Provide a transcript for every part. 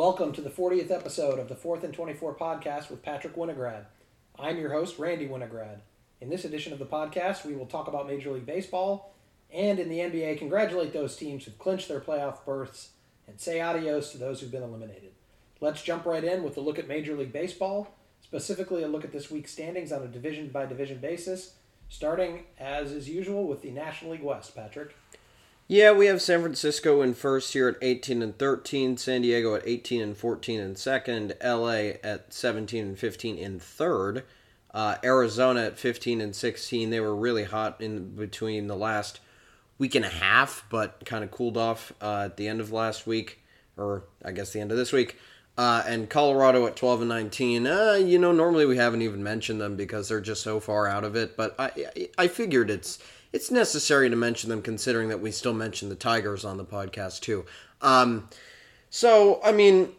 Welcome to the 40th episode of the 4th and 24 podcast with Patrick Winograd. I'm your host, Randy Winograd. In this edition of the podcast, we will talk about Major League Baseball and in the NBA, congratulate those teams who've clinched their playoff berths and say adios to those who've been eliminated. Let's jump right in with a look at Major League Baseball, specifically a look at this week's standings on a division by division basis, starting as is usual with the National League West. Patrick. Yeah, we have San Francisco in first here at 18 and 13, San Diego at 18 and 14 in second, LA at 17 and 15 in third, uh, Arizona at 15 and 16. They were really hot in between the last week and a half, but kind of cooled off uh, at the end of last week, or I guess the end of this week. Uh, and Colorado at 12 and 19. Uh, you know, normally we haven't even mentioned them because they're just so far out of it, but I I figured it's it's necessary to mention them considering that we still mention the Tigers on the podcast too. Um, so I mean,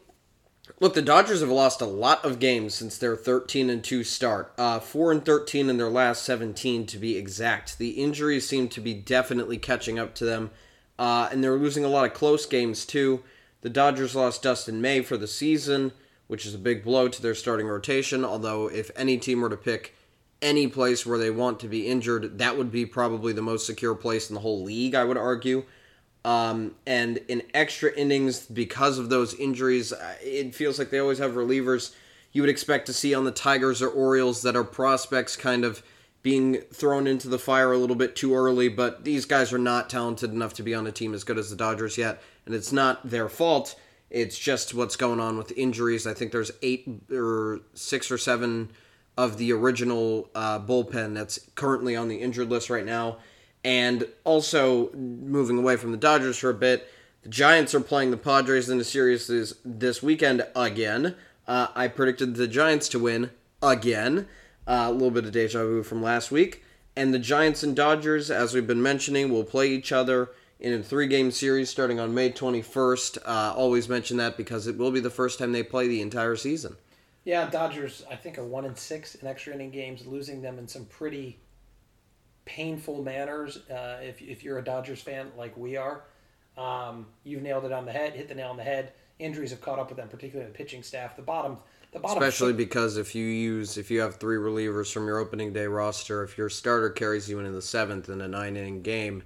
look, the Dodgers have lost a lot of games since their 13 and 2 start. Uh, 4 and 13 in their last 17 to be exact. The injuries seem to be definitely catching up to them, uh, and they're losing a lot of close games too. The Dodgers lost Dustin May for the season, which is a big blow to their starting rotation. Although, if any team were to pick any place where they want to be injured, that would be probably the most secure place in the whole league, I would argue. Um, and in extra innings, because of those injuries, it feels like they always have relievers you would expect to see on the Tigers or Orioles that are prospects kind of being thrown into the fire a little bit too early, but these guys are not talented enough to be on a team as good as the Dodgers yet, and it's not their fault. It's just what's going on with injuries. I think there's eight or six or seven of the original uh, bullpen that's currently on the injured list right now. And also, moving away from the Dodgers for a bit, the Giants are playing the Padres in a series this, this weekend again. Uh, I predicted the Giants to win again. Uh, a little bit of deja vu from last week. And the Giants and Dodgers, as we've been mentioning, will play each other in a three game series starting on May 21st. Uh, always mention that because it will be the first time they play the entire season. Yeah, Dodgers, I think, are one and six in extra inning games, losing them in some pretty painful manners. Uh, if, if you're a Dodgers fan like we are, um, you've nailed it on the head, hit the nail on the head. Injuries have caught up with them, particularly the pitching staff. The bottom, the bottom. Especially because if you use, if you have three relievers from your opening day roster, if your starter carries you into the seventh in a nine inning game,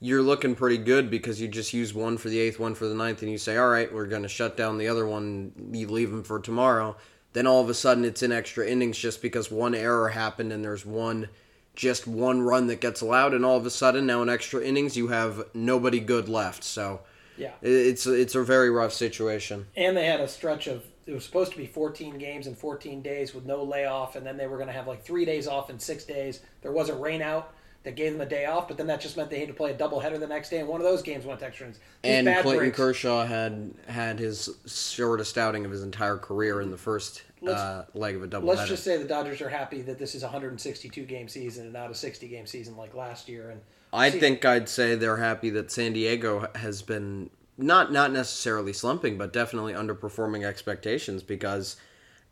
you're looking pretty good because you just use one for the eighth, one for the ninth, and you say, all right, we're going to shut down the other one. You leave them for tomorrow then all of a sudden it's in extra innings just because one error happened and there's one just one run that gets allowed and all of a sudden now in extra innings you have nobody good left. So yeah. it's it's a very rough situation. And they had a stretch of it was supposed to be 14 games in 14 days with no layoff and then they were going to have like three days off in six days. There was a rain out that gave them a day off, but then that just meant they had to play a doubleheader the next day, and one of those games went to extra innings. And Clayton breaks. Kershaw had had his shortest outing of his entire career in the first uh, leg of a doubleheader. Let's just say the Dodgers are happy that this is a 162 game season and not a 60 game season like last year. And I think I'd say they're happy that San Diego has been not not necessarily slumping, but definitely underperforming expectations because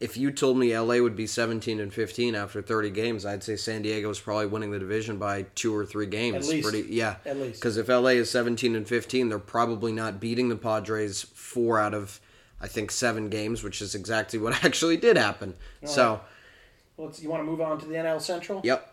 if you told me LA would be 17 and 15 after 30 games, I'd say San Diego is probably winning the division by two or three games. At least, Pretty, yeah, at least. Because if LA is 17 and 15, they're probably not beating the Padres four out of I think seven games, which is exactly what actually did happen. All so, right. well, you want to move on to the NL Central? Yep.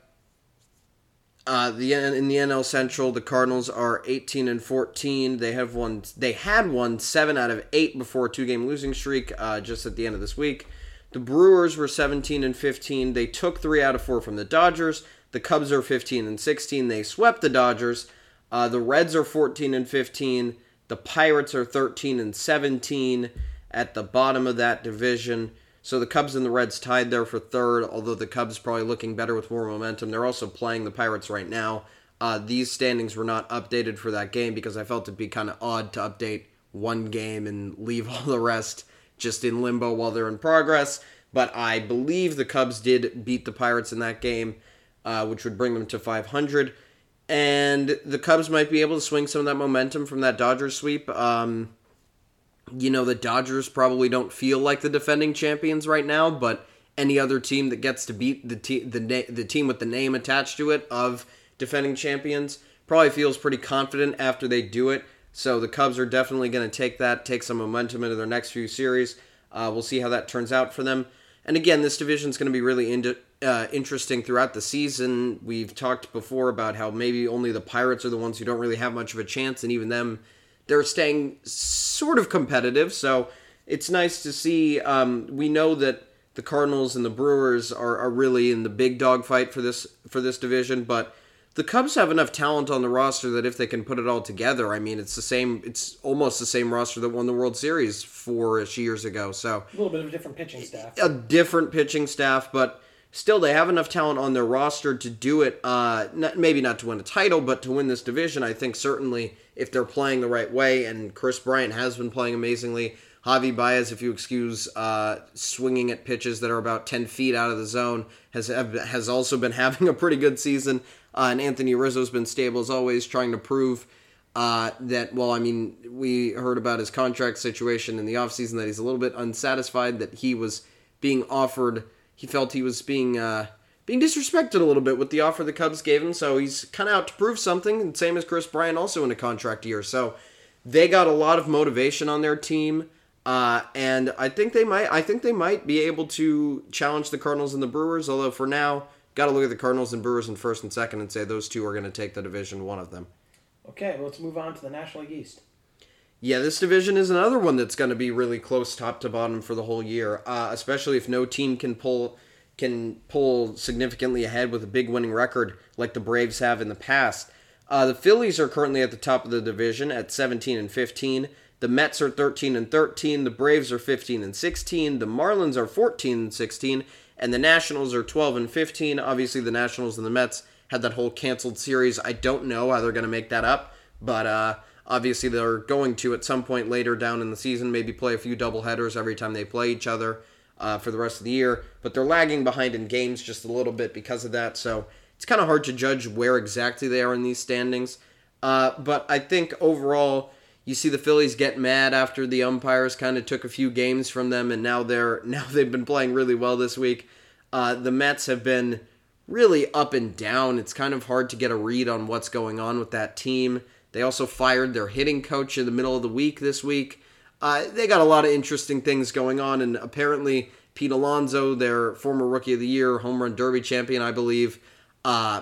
Uh, the in the NL Central, the Cardinals are 18 and 14. They have won. They had won seven out of eight before a two-game losing streak uh, just at the end of this week. The Brewers were 17 and 15. They took three out of four from the Dodgers. The Cubs are 15 and 16. They swept the Dodgers. Uh, the Reds are 14 and 15. The Pirates are 13 and 17 at the bottom of that division. So the Cubs and the Reds tied there for third, although the Cubs probably looking better with more momentum. They're also playing the Pirates right now. Uh, these standings were not updated for that game because I felt it'd be kind of odd to update one game and leave all the rest just in limbo while they're in progress. But I believe the Cubs did beat the Pirates in that game, uh, which would bring them to 500. And the Cubs might be able to swing some of that momentum from that Dodgers sweep. Um, you know, the Dodgers probably don't feel like the defending champions right now, but any other team that gets to beat the, te- the, na- the team with the name attached to it of defending champions probably feels pretty confident after they do it So the Cubs are definitely going to take that, take some momentum into their next few series. Uh, we'll see how that turns out for them. And again, this division is going to be really uh, interesting throughout the season. We've talked before about how maybe only the Pirates are the ones who don't really have much of a chance, and even them, they're staying sort of competitive. So it's nice to see. Um, we know that the Cardinals and the Brewers are, are really in the big dog fight for this for this division, but the Cubs have enough talent on the roster that if they can put it all together, I mean, it's the same. It's almost the same roster that won the World Series four-ish years ago. So a little bit of a different pitching staff. A different pitching staff, but still, they have enough talent on their roster to do it. Uh, not, maybe not to win a title, but to win this division. I think certainly if they're playing the right way, and Kris Bryant has been playing amazingly. Javy Baez, if you excuse uh, swinging at pitches that are about 10 feet out of the zone, has has also been having a pretty good season. Uh, and Anthony Rizzo's been stable as always, trying to prove uh, that, well, I mean, we heard about his contract situation in the offseason that he's a little bit unsatisfied that he was being offered, he felt he was being uh, being disrespected a little bit with the offer the Cubs gave him. So he's kind of out to prove something, and same as Kris Bryant, also in a contract year. So they got a lot of motivation on their team. Uh, and I think they might. I think they might be able to challenge the Cardinals and the Brewers. Although for now, got to look at the Cardinals and Brewers in first and second and say those two are going to take the division, one of them. Okay, well, let's move on to the National League East. Yeah, this division is another one that's going to be really close top to bottom for the whole year, uh, especially if no team can pull can pull significantly ahead with a big winning record like the Braves have in the past. Uh, the Phillies are currently at the top of the division at 17 and 15. The Mets are 13 and 13. The Braves are 15 and 16. The Marlins are 14 and 16 and the Nationals are 12 and 15. Obviously, the Nationals and the Mets had that whole canceled series. I don't know how they're going to make that up, but uh, obviously they're going to at some point later down in the season maybe play a few double headers every time they play each other uh, for the rest of the year. But they're lagging behind in games just a little bit because of that, so it's kind of hard to judge where exactly they are in these standings. Uh, but I think overall you see the Phillies get mad after the umpires kind of took a few games from them, and now they're now they've been playing really well this week. Uh, the Mets have been really up and down. It's kind of hard to get a read on what's going on with that team. They also fired their hitting coach in the middle of the week this week. Uh, they got a lot of interesting things going on, and apparently Pete Alonso, their former Rookie of the Year, home run derby champion, I believe, uh,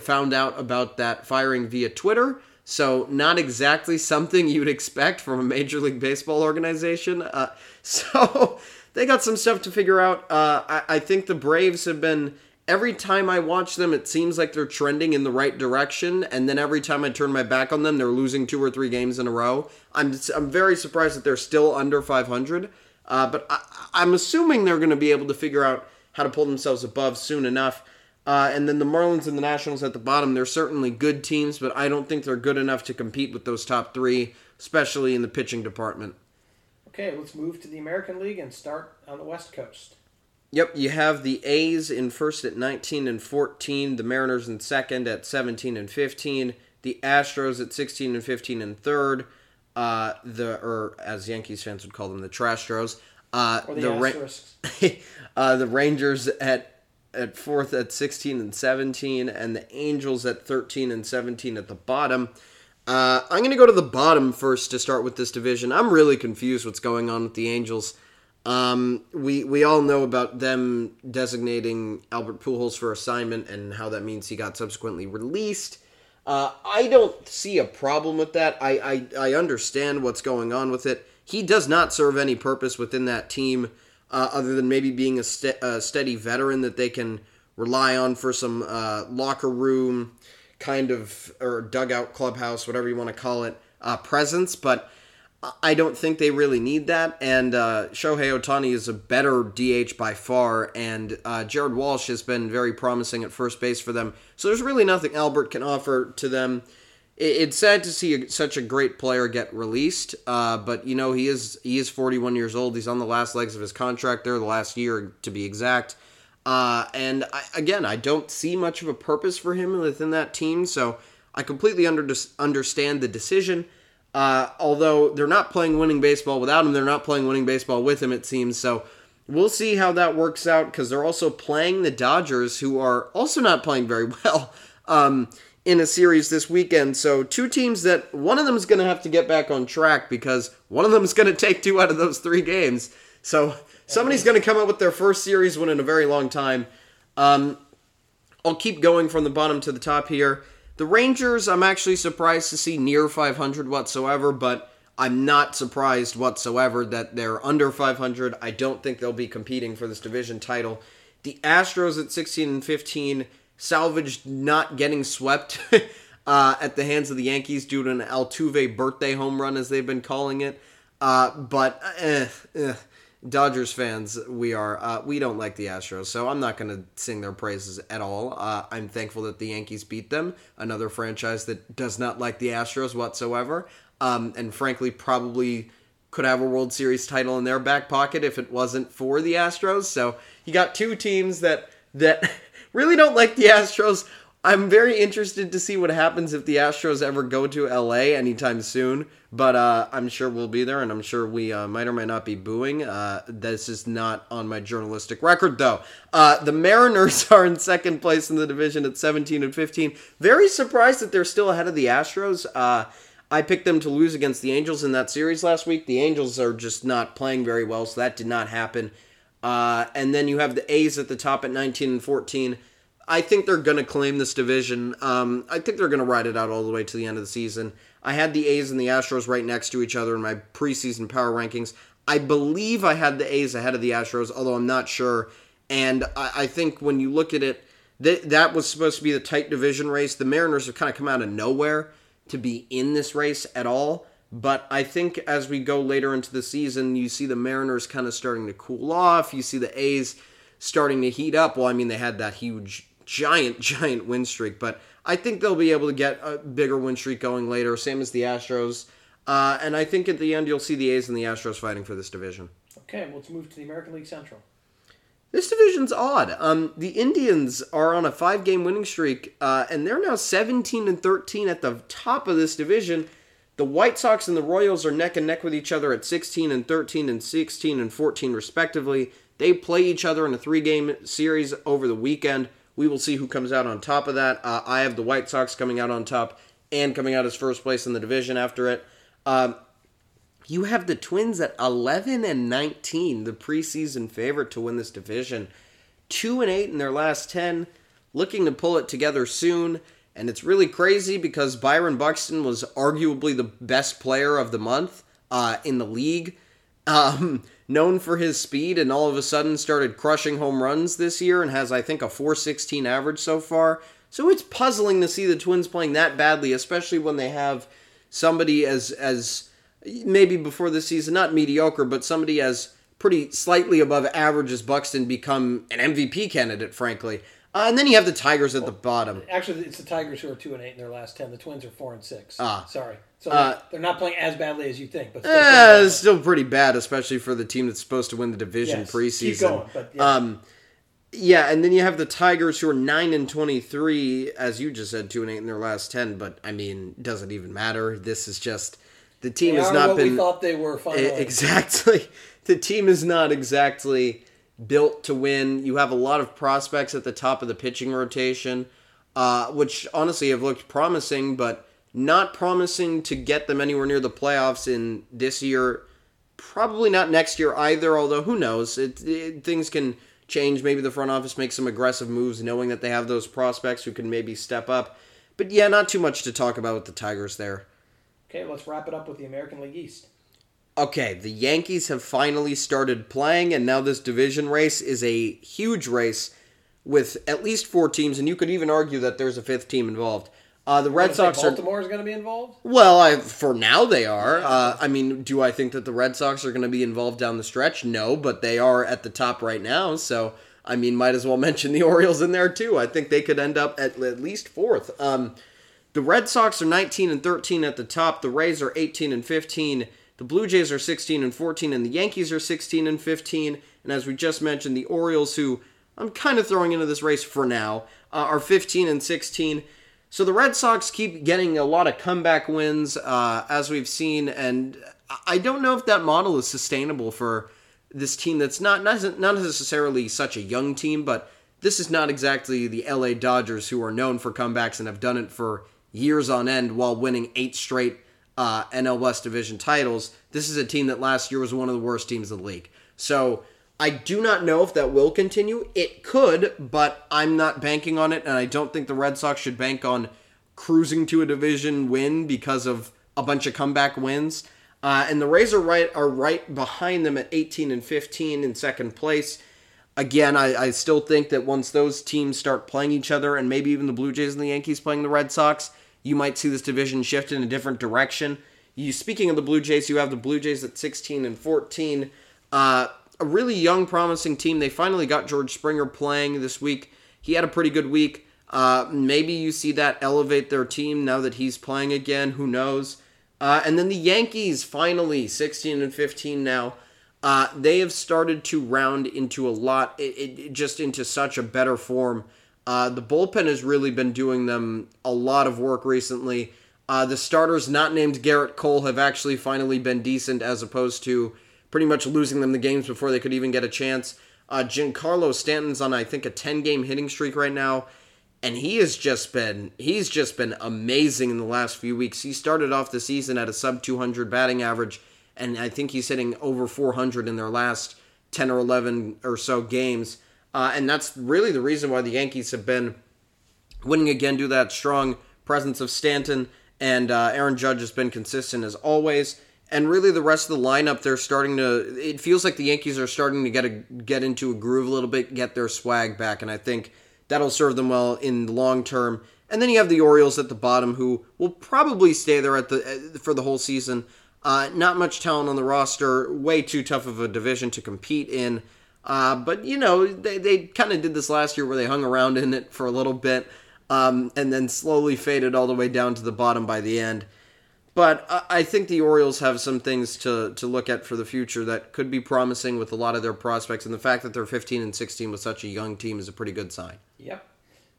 found out about that firing via Twitter. So, not exactly something you'd expect from a Major League Baseball organization. Uh, so, they got some stuff to figure out. Uh, I, I think the Braves have been. Every time I watch them, it seems like they're trending in the right direction, and then every time I turn my back on them, they're losing two or three games in a row. I'm I'm very surprised that they're still under 500, uh, but I, I'm assuming they're going to be able to figure out how to pull themselves above soon enough. Uh, and then the Marlins and the Nationals at the bottom, they're certainly good teams, but I don't think they're good enough to compete with those top three, especially in the pitching department. Okay, let's move to the American League and start on the West Coast. Yep, you have the A's in first at 19 and 14, the Mariners in second at 17 and 15, the Astros at 16 and 15 in third, uh, the or as Yankees fans would call them, the Trastros. Uh, or the, the Ra- uh, the Rangers at at fourth at 16 and 17, and the Angels at 13 and 17 at the bottom. Uh, I'm going to go to the bottom first to start with this division. I'm really confused what's going on with the Angels. Um, we we all know about them designating Albert Pujols for assignment and how that means he got subsequently released. Uh, I don't see a problem with that. I, I I understand what's going on with it. He does not serve any purpose within that team uh, other than maybe being a, st- a, steady veteran that they can rely on for some uh, locker room kind of or dugout clubhouse, whatever you want to call it, uh, presence. But I don't think they really need that. And uh, Shohei Ohtani is a better DH by far, and uh, Jared Walsh has been very promising at first base for them. So there's really nothing Albert can offer to them it's sad to see such a great player get released. Uh, but you know he is he is 41 years old. He's on the last legs of his contract there, the last year to be exact. Uh, and I, again, I don't see much of a purpose for him within that team. So I completely under, understand the decision. Uh, although they're not playing winning baseball without him, they're not playing winning baseball with him. It seems so. We'll see how that works out because they're also playing the Dodgers, who are also not playing very well. Um, in a series this weekend. So two teams that one of them is going to have to get back on track because one of them is going to take two out of those three games. So somebody's going to come up with their first series win in a very long time. Um, I'll keep going from the bottom to the top here. The Rangers, I'm actually surprised to see near 500 whatsoever, but I'm not surprised whatsoever that they're under 500. I don't think they'll be competing for this division title. The Astros at 16 and 15 salvaged not getting swept uh, at the hands of the Yankees due to an Altuve birthday home run, as they've been calling it. Uh, but eh, eh, Dodgers fans, we are uh, we don't like the Astros, so I'm not going to sing their praises at all. Uh, I'm thankful that the Yankees beat them, another franchise that does not like the Astros whatsoever, um, and frankly probably could have a World Series title in their back pocket if it wasn't for the Astros. So you got two teams that that really don't like the Astros. I'm very interested to see what happens if the Astros ever go to LA anytime soon. But uh, I'm sure we'll be there, and I'm sure we uh, might or might not be booing. Uh, this is not on my journalistic record, though. Uh, the Mariners are in second place in the division at 17 and 15. Very surprised that they're still ahead of the Astros. Uh, I picked them to lose against the Angels in that series last week. The Angels are just not playing very well, so that did not happen. Uh, and then you have the A's at the top at 19 and 14. I think they're going to claim this division. Um, I think they're going to ride it out all the way to the end of the season. I had the A's and the Astros right next to each other in my preseason power rankings. I believe I had the A's ahead of the Astros, although I'm not sure. And I, I think when you look at it, th- that was supposed to be the tight division race. The Mariners have kind of come out of nowhere to be in this race at all. But I think as we go later into the season, you see the Mariners kind of starting to cool off. You see the A's starting to heat up. Well, I mean, they had that huge giant, giant win streak. But I think they'll be able to get a bigger win streak going later, same as the Astros. Uh, and I think at the end you'll see the A's and the Astros fighting for this division. Okay, let's move to the American League Central. This division's odd. Um, the Indians are on a five-game winning streak, uh, and they're now 17 and 13 at the top of this division. The White Sox and the Royals are neck and neck with each other at 16 and 13 and 16 and 14 respectively. They play each other in a three-game series over the weekend. We will see who comes out on top of that. Uh, I have the White Sox coming out on top and coming out as first place in the division after it. Um, you have the Twins at 11 and 19, the preseason favorite to win this division. 2 and 8 in their last 10, looking to pull it together soon. And it's really crazy because Byron Buxton was arguably the best player of the month uh, in the league. Um, known for his speed and all of a sudden started crushing home runs this year and has, I think, a 416 average so far. So it's puzzling to see the Twins playing that badly, especially when they have somebody as as maybe before the season, not mediocre, but somebody as pretty slightly above average as Buxton become an MVP candidate, frankly. Uh, and then you have the Tigers at well, the bottom. Actually, it's the Tigers who are two and eight in their last ten. The Twins are four and six. Ah, sorry. So uh, they're not playing as badly as you think, but still, eh, it's still pretty bad, especially for the team that's supposed to win the division yes, preseason. Keep going, but yeah. Um, yeah, and then you have the Tigers who are nine and twenty three, as you just said, two and eight in their last ten. But I mean, doesn't even matter. This is just the team they has not been. We thought they were finally. exactly. The team is not exactly built to win. You have a lot of prospects at the top of the pitching rotation, uh, which honestly have looked promising, but not promising to get them anywhere near the playoffs in this year. Probably not next year either, although who knows? It, it, things can change. Maybe the front office makes some aggressive moves, knowing that they have those prospects who can maybe step up. But yeah, not too much to talk about with the Tigers there. Okay, let's wrap it up with the American League East okay, the Yankees have finally started playing, and now this division race is a huge race with at least four teams, and you could even argue that there's a fifth team involved. Uh, the Red Sox Baltimore are. Baltimore is going to be involved. Well, I, for now they are. Uh, I mean, do I think that the Red Sox are going to be involved down the stretch? No, but they are at the top right now. So, I mean, might as well mention the Orioles in there too. I think they could end up at at least fourth. Um, the Red Sox are 19 and 13 at the top. The Rays are 18 and 15. The Blue Jays are 16 and 14, and the Yankees are 16 and 15. And as we just mentioned, the Orioles, who I'm kind of throwing into this race for now, uh, are 15 and 16. So the Red Sox keep getting a lot of comeback wins, uh, as we've seen, and I don't know if that model is sustainable for this team that's not not necessarily such a young team, but this is not exactly the LA Dodgers who are known for comebacks and have done it for years on end while winning eight straight uh, NL West division titles. This is a team that last year was one of the worst teams in the league. So I do not know if that will continue. It could, but I'm not banking on it, and I don't think the Red Sox should bank on cruising to a division win because of a bunch of comeback wins. Uh, and the Rays are right are right behind them at 18 and 15 in second place. Again, I, I still think that once those teams start playing each other, and maybe even the Blue Jays and the Yankees playing the Red Sox, you might see this division shift in a different direction. You speaking of the Blue Jays, you have the Blue Jays at 16 and 14. Uh, a really young, promising team. They finally got George Springer playing this week. He had a pretty good week. Uh, maybe you see that elevate their team now that he's playing again. Who knows? Uh, and then the Yankees finally 16 and 15 now. Uh, they have started to round into a lot, it, it, just into such a better form. Uh, the bullpen has really been doing them a lot of work recently. Uh, the starters not named Gerrit Cole have actually finally been decent as opposed to pretty much losing them the games before they could even get a chance. Uh, Giancarlo Stanton's on I think a 10 game hitting streak right now and he has just been he's just been amazing in the last few weeks. He started off the season at a sub 200 batting average and I think he's hitting over 400 in their last 10 or 11 or so games. Uh, and that's really the reason why the Yankees have been winning again due to that strong presence of Stanton and uh, Aaron Judge has been consistent as always and really the rest of the lineup they're starting to it feels like the Yankees are starting to get a get into a groove a little bit, get their swag back and I think that'll serve them well in the long term. And then you have the Orioles at the bottom who will probably stay there at the for the whole season. Uh, not much talent on the roster, way too tough of a division to compete in. Uh, but you know they, they kind of did this last year where they hung around in it for a little bit um, and then slowly faded all the way down to the bottom by the end. But I think the Orioles have some things to, to look at for the future that could be promising with a lot of their prospects, and the fact that they're 15 and 16 with such a young team is a pretty good sign. Yep.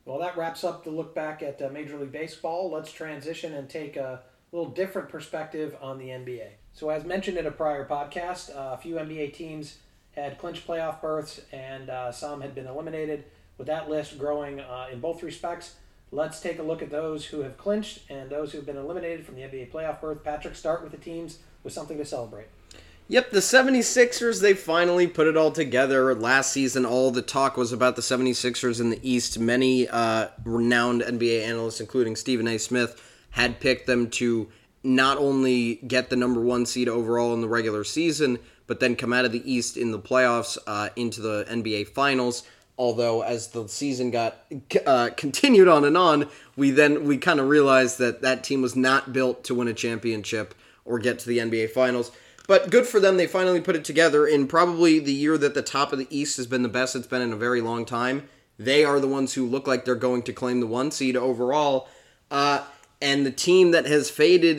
Well, that wraps up the look back at uh, Major League Baseball. Let's transition and take a little different perspective on the NBA. So, as mentioned in a prior podcast, uh, a few NBA teams had clinched playoff berths, and uh, some had been eliminated. With that list growing uh, in both respects, Let's take a look at those who have clinched and those who have been eliminated from the NBA playoff berth. Patrick, start with the teams with something to celebrate. Yep, the 76ers, they finally put it all together. Last season, all the talk was about the 76ers in the East. Many uh, renowned NBA analysts, including Stephen A. Smith, had picked them to not only get the number one seed overall in the regular season, but then come out of the East in the playoffs uh, into the NBA Finals. Although as the season got uh, continued on and on we then we kind of realized that that team was not built to win a championship or get to the nba finals. But good for them they finally put it together in probably the year that the top of the east has been the best it's been in a very long time. They are the ones who look like they're going to claim the one seed overall. Uh, and the team that has faded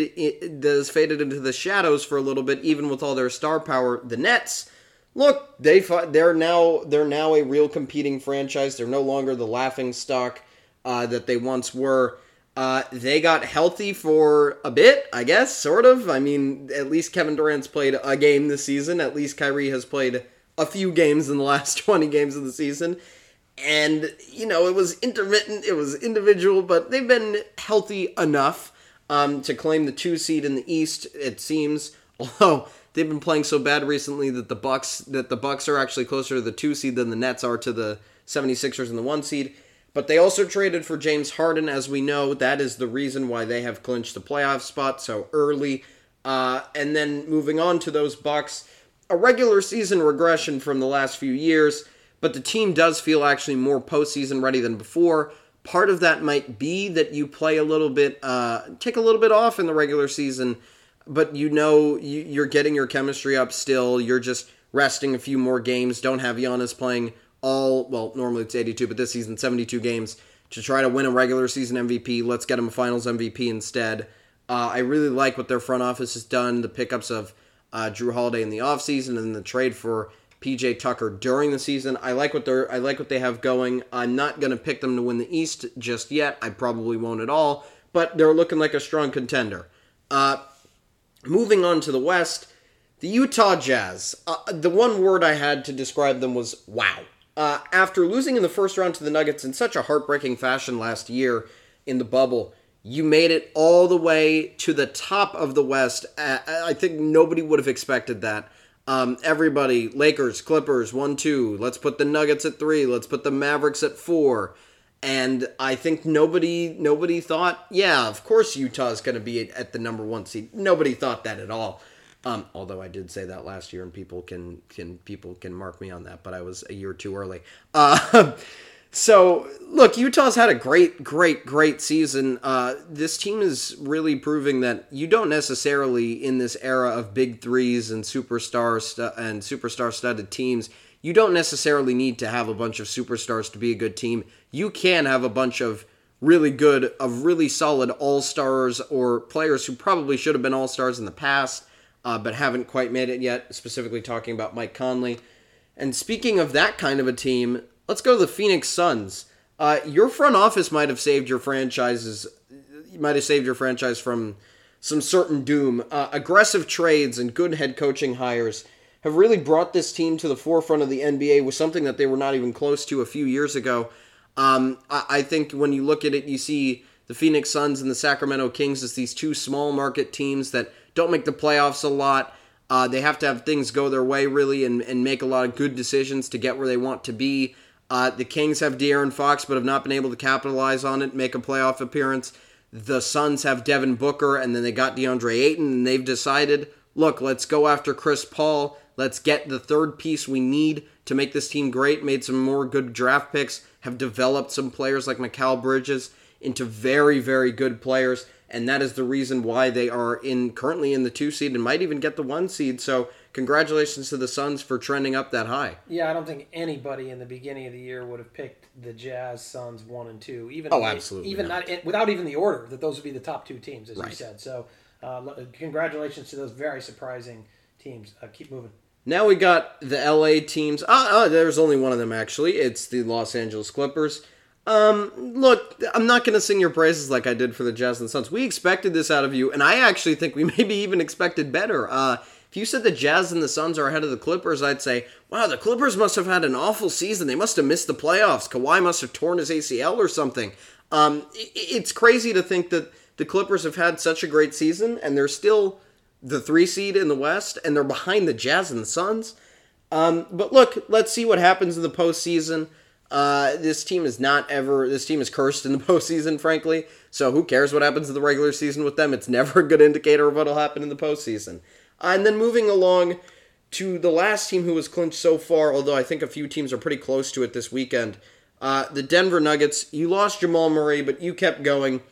that has faded into the shadows for a little bit even with all their star power the nets look, they they're now they're now a real competing franchise. They're no longer the laughing stock uh, that they once were. Uh, they got healthy for a bit, I guess, sort of. I mean, at least Kevin Durant's played a game this season. At least Kyrie has played a few games in the last 20 games of the season. And, you know, it was intermittent, it was individual, but they've been healthy enough um, to claim the two seed in the East, it seems. Although they've been playing so bad recently that the Bucks that the Bucks are actually closer to the 2 seed than the Nets are to the 76ers and the 1 seed. But they also traded for James Harden as we know that is the reason why they have clinched the playoff spot so early. Uh, and then moving on to those Bucks, a regular season regression from the last few years, but the team does feel actually more postseason ready than before. Part of that might be that you play a little bit, uh, take a little bit off in the regular season but you know you, are getting your chemistry up still. You're just resting a few more games. Don't have Giannis playing all well. Normally it's 82, but this season 72 games to try to win a regular season MVP. Let's get him a Finals MVP instead. Uh, I really like what their front office has done. The pickups of uh, Jrue Holiday in the offseason and the trade for PJ Tucker during the season. I like what they're I like what they have going. I'm not going to pick them to win the East just yet. I probably won't at all, but they're looking like a strong contender. Uh, Moving on to the West, the Utah Jazz. Uh, the one word I had to describe them was wow. Uh, after losing in the first round to the Nuggets in such a heartbreaking fashion last year in the bubble, you made it all the way to the top of the West. I think nobody would have expected that. Um, everybody, Lakers, Clippers, one, two. Let's put the Nuggets at three. Let's put the Mavericks at four. And I think nobody, nobody thought, yeah, of course Utah's going to be at the number one seed. Nobody thought that at all. Um, although I did say that last year, and people can can people can mark me on that, but I was a year too early. Uh, so look, Utah's had a great, great, great season. Uh, this team is really proving that you don't necessarily, in this era of big threes and superstar stu- and superstar studded teams, you don't necessarily need to have a bunch of superstars to be a good team. You can have a bunch of really good, of really solid all stars or players who probably should have been all stars in the past, uh, but haven't quite made it yet. Specifically, talking about Mike Conley. And speaking of that kind of a team, Let's go to the Phoenix Suns. Uh, your front office might have saved your franchises. Might have saved your franchise from some certain doom. Uh, aggressive trades and good head coaching hires have really brought this team to the forefront of the NBA with something that they were not even close to a few years ago. Um, I, I think when you look at it, you see the Phoenix Suns and the Sacramento Kings as these two small market teams that don't make the playoffs a lot. Uh, they have to have things go their way, really, and, and make a lot of good decisions to get where they want to be. Uh, the Kings have De'Aaron Fox, but have not been able to capitalize on it, make a playoff appearance. The Suns have Devin Booker, and then they got DeAndre Ayton, and they've decided, look, let's go after Chris Paul. Let's get the third piece we need to make this team great. Made some more good draft picks, have developed some players like Mikal Bridges into very, very good players, and that is the reason why they are in currently in the two seed and might even get the one seed. So congratulations to the Suns for trending up that high. Yeah, I don't think anybody in the beginning of the year would have picked the Jazz, Suns one and two. Even oh, absolutely, even not, not without even the order that those would be the top two teams, as right. you said. So, uh, congratulations to those very surprising teams. Uh, keep moving. Now we got the LA teams. Uh, uh, there's only one of them actually. It's the Los Angeles Clippers. Um, look, I'm not going to sing your praises like I did for the Jazz and the Suns. We expected this out of you, and I actually think we maybe even expected better. Uh, if you said the Jazz and the Suns are ahead of the Clippers, I'd say, wow, the Clippers must have had an awful season. They must have missed the playoffs. Kawhi must have torn his ACL or something. Um, it's crazy to think that the Clippers have had such a great season and they're still the three seed in the West and they're behind the Jazz and the Suns. Um, but look, let's see what happens in the postseason. Uh, this team is not ever. This team is cursed in the postseason, frankly. So who cares what happens in the regular season with them? It's never a good indicator of what'll happen in the postseason. And then moving along to the last team who was clinched so far, although I think a few teams are pretty close to it this weekend. Uh, the Denver Nuggets. You lost Jamal Murray, but you kept going.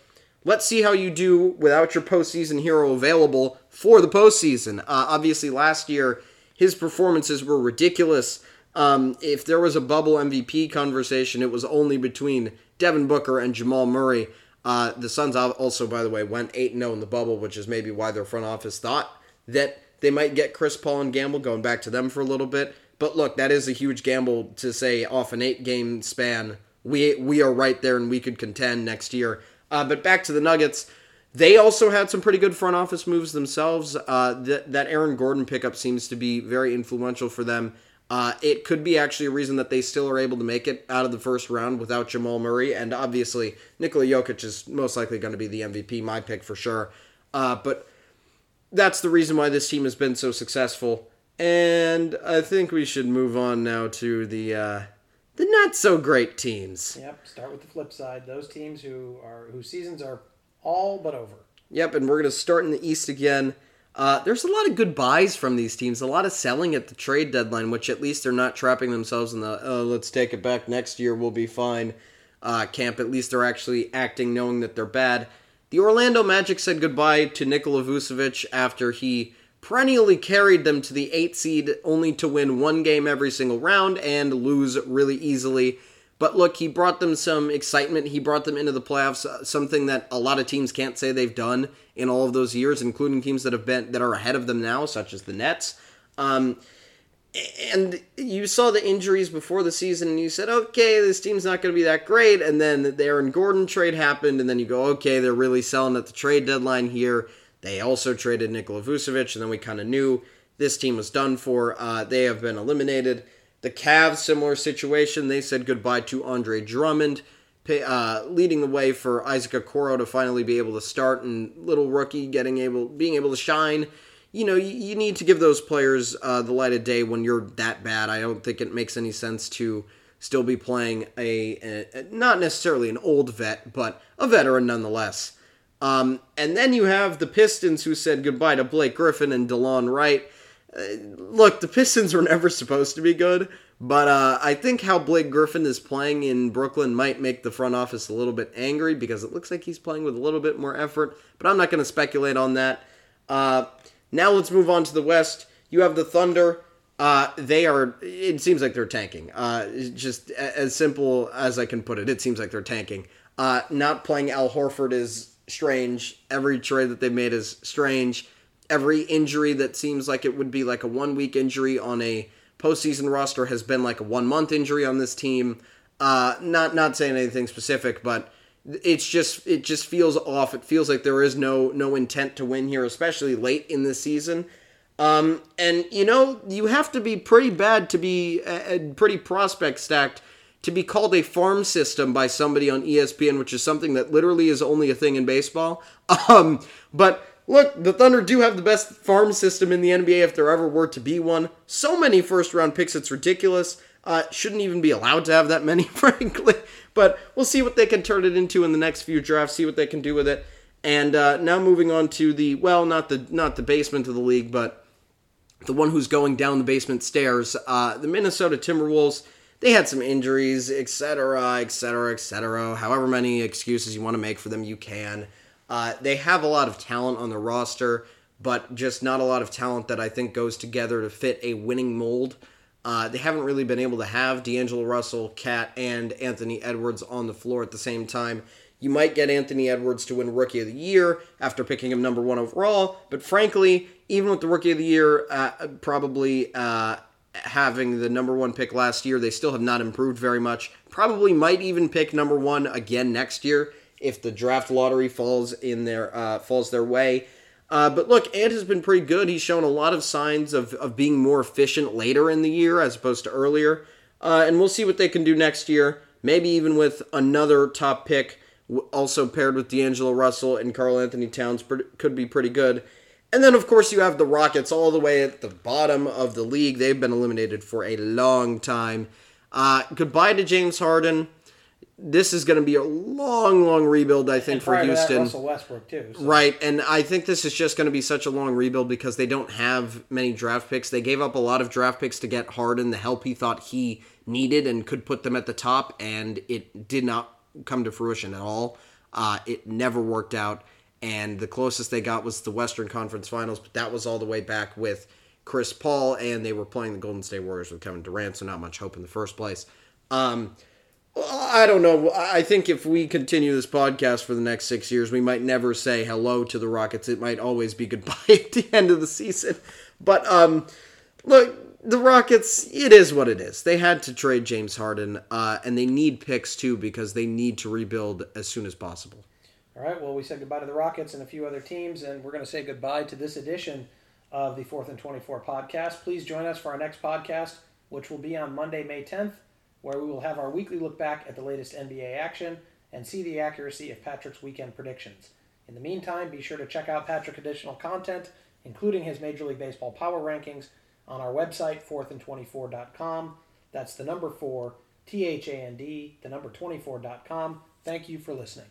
Let's see how you do without your postseason hero available for the postseason. Uh, obviously, last year his performances were ridiculous. Um, if there was a bubble MVP conversation, it was only between Devin Booker and Jamal Murray. Uh, the Suns also, by the way, went 8 0 in the bubble, which is maybe why their front office thought that they might get Chris Paul and gamble, going back to them for a little bit. But look, that is a huge gamble to say off an eight game span, we we are right there and we could contend next year. Uh, but back to the Nuggets. They also had some pretty good front office moves themselves. Uh, that, that Aaron Gordon pickup seems to be very influential for them. Uh, it could be actually a reason that they still are able to make it out of the first round without Jamal Murray. And obviously, Nikola Jokic is most likely going to be the MVP, my pick for sure. Uh, but that's the reason why this team has been so successful. And I think we should move on now to the uh, the not so great teams. Yep. Start with the flip side. Those teams who are whose seasons are all but over. Yep. And we're gonna start in the East again. Uh, there's a lot of good buys from these teams. A lot of selling at the trade deadline, which at least they're not trapping themselves in the oh, let's take it back next year. We'll be fine. Uh, camp. At least they're actually acting, knowing that they're bad. The Orlando Magic said goodbye to Nikola Vucevic after he perennially carried them to the 8 seed only to win one game every single round and lose really easily. But look, he brought them some excitement. He brought them into the playoffs, uh, something that a lot of teams can't say they've done in all of those years, including teams that have been that are ahead of them now, such as the Nets. Um, and you saw the injuries before the season and you said, okay, this team's not going to be that great. And then the Aaron Gordon trade happened, and then you go, okay, they're really selling at the trade deadline here. They also traded Nikola Vucevic, and then we kind of knew this team was done for. Uh, they have been eliminated. The Cavs, similar situation. They said goodbye to Andre Drummond, uh, leading the way for Isaac Okoro to finally be able to start, and little rookie getting able, being able to shine. You know, you, you need to give those players uh, the light of day when you're that bad. I don't think it makes any sense to still be playing a, a not necessarily an old vet, but a veteran nonetheless. Um, and then you have the Pistons who said goodbye to Blake Griffin and Delon Wright. Uh, look, the Pistons were never supposed to be good, but uh, I think how Blake Griffin is playing in Brooklyn might make the front office a little bit angry because it looks like he's playing with a little bit more effort. But I'm not going to speculate on that. Uh, now let's move on to the West. You have the Thunder. Uh, they are. It seems like they're tanking. Uh, just as simple as I can put it. It seems like they're tanking. Uh, not playing Al Horford is strange. Every trade that they made is strange. Every injury that seems like it would be like a one week injury on a postseason roster has been like a one month injury on this team. Uh, not not saying anything specific, but it's just it just feels off. It feels like there is no no intent to win here, especially late in the season. Um, and you know you have to be pretty bad to be uh, pretty prospect stacked to be called a farm system by somebody on ESPN, which is something that literally is only a thing in baseball. Um, but look, the Thunder do have the best farm system in the NBA if there ever were to be one. So many first round picks, it's ridiculous. Uh, shouldn't even be allowed to have that many, frankly. But we'll see what they can turn it into in the next few drafts. See what they can do with it. And uh, now moving on to the well, not the not the basement of the league, but the one who's going down the basement stairs. Uh, the Minnesota Timberwolves they had some injuries, etc., etc., etc. However many excuses you want to make for them, you can. Uh, they have a lot of talent on the roster, but just not a lot of talent that I think goes together to fit a winning mold. Uh, they haven't really been able to have D'Angelo Russell, KAT, and Anthony Edwards on the floor at the same time. You might get Anthony Edwards to win Rookie of the Year after picking him number one overall, but frankly, even with the Rookie of the Year, uh, probably uh, having the number one pick last year. They still have not improved very much. Probably might even pick number one again next year if the draft lottery falls in their uh, falls their way. Uh, but look, Ant has been pretty good. He's shown a lot of signs of, of being more efficient later in the year as opposed to earlier. Uh, and we'll see what they can do next year. Maybe even with another top pick, also paired with D'Angelo Russell and Karl-Anthony Towns, could be pretty good. And then, of course, you have the Rockets all the way at the bottom of the league. They've been eliminated for a long time. Uh, goodbye to James Harden. This is going to be a long, long rebuild, I think, for Houston. That, Russell Westbrook too. So. Right, and I think this is just going to be such a long rebuild because they don't have many draft picks. They gave up a lot of draft picks to get Harden the help he thought he needed and could put them at the top, and it did not come to fruition at all. Uh, it never worked out and the closest they got was the Western Conference Finals, but that was all the way back with Chris Paul, and they were playing the Golden State Warriors with Kevin Durant, so not much hope in the first place. Um, I don't know. I think if we continue this podcast for the next six years, we might never say hello to the Rockets. It might always be goodbye at the end of the season. But um, look, the Rockets, it is what it is. They had to trade James Harden, uh, and they need picks too because they need to rebuild as soon as possible. All right. Well, we said goodbye to the Rockets and a few other teams, and we're going to say goodbye to this edition of the Fourth and Twenty Four podcast. Please join us for our next podcast, which will be on Monday, May tenth, where we will have our weekly look back at the latest NBA action and see the accuracy of Patrick's weekend predictions. In the meantime, be sure to check out Patrick's additional content, including his Major League Baseball power rankings, on our website, fourthandtwenty-four.com. That's the number four, T H A N D, the number 24.com. Thank you for listening.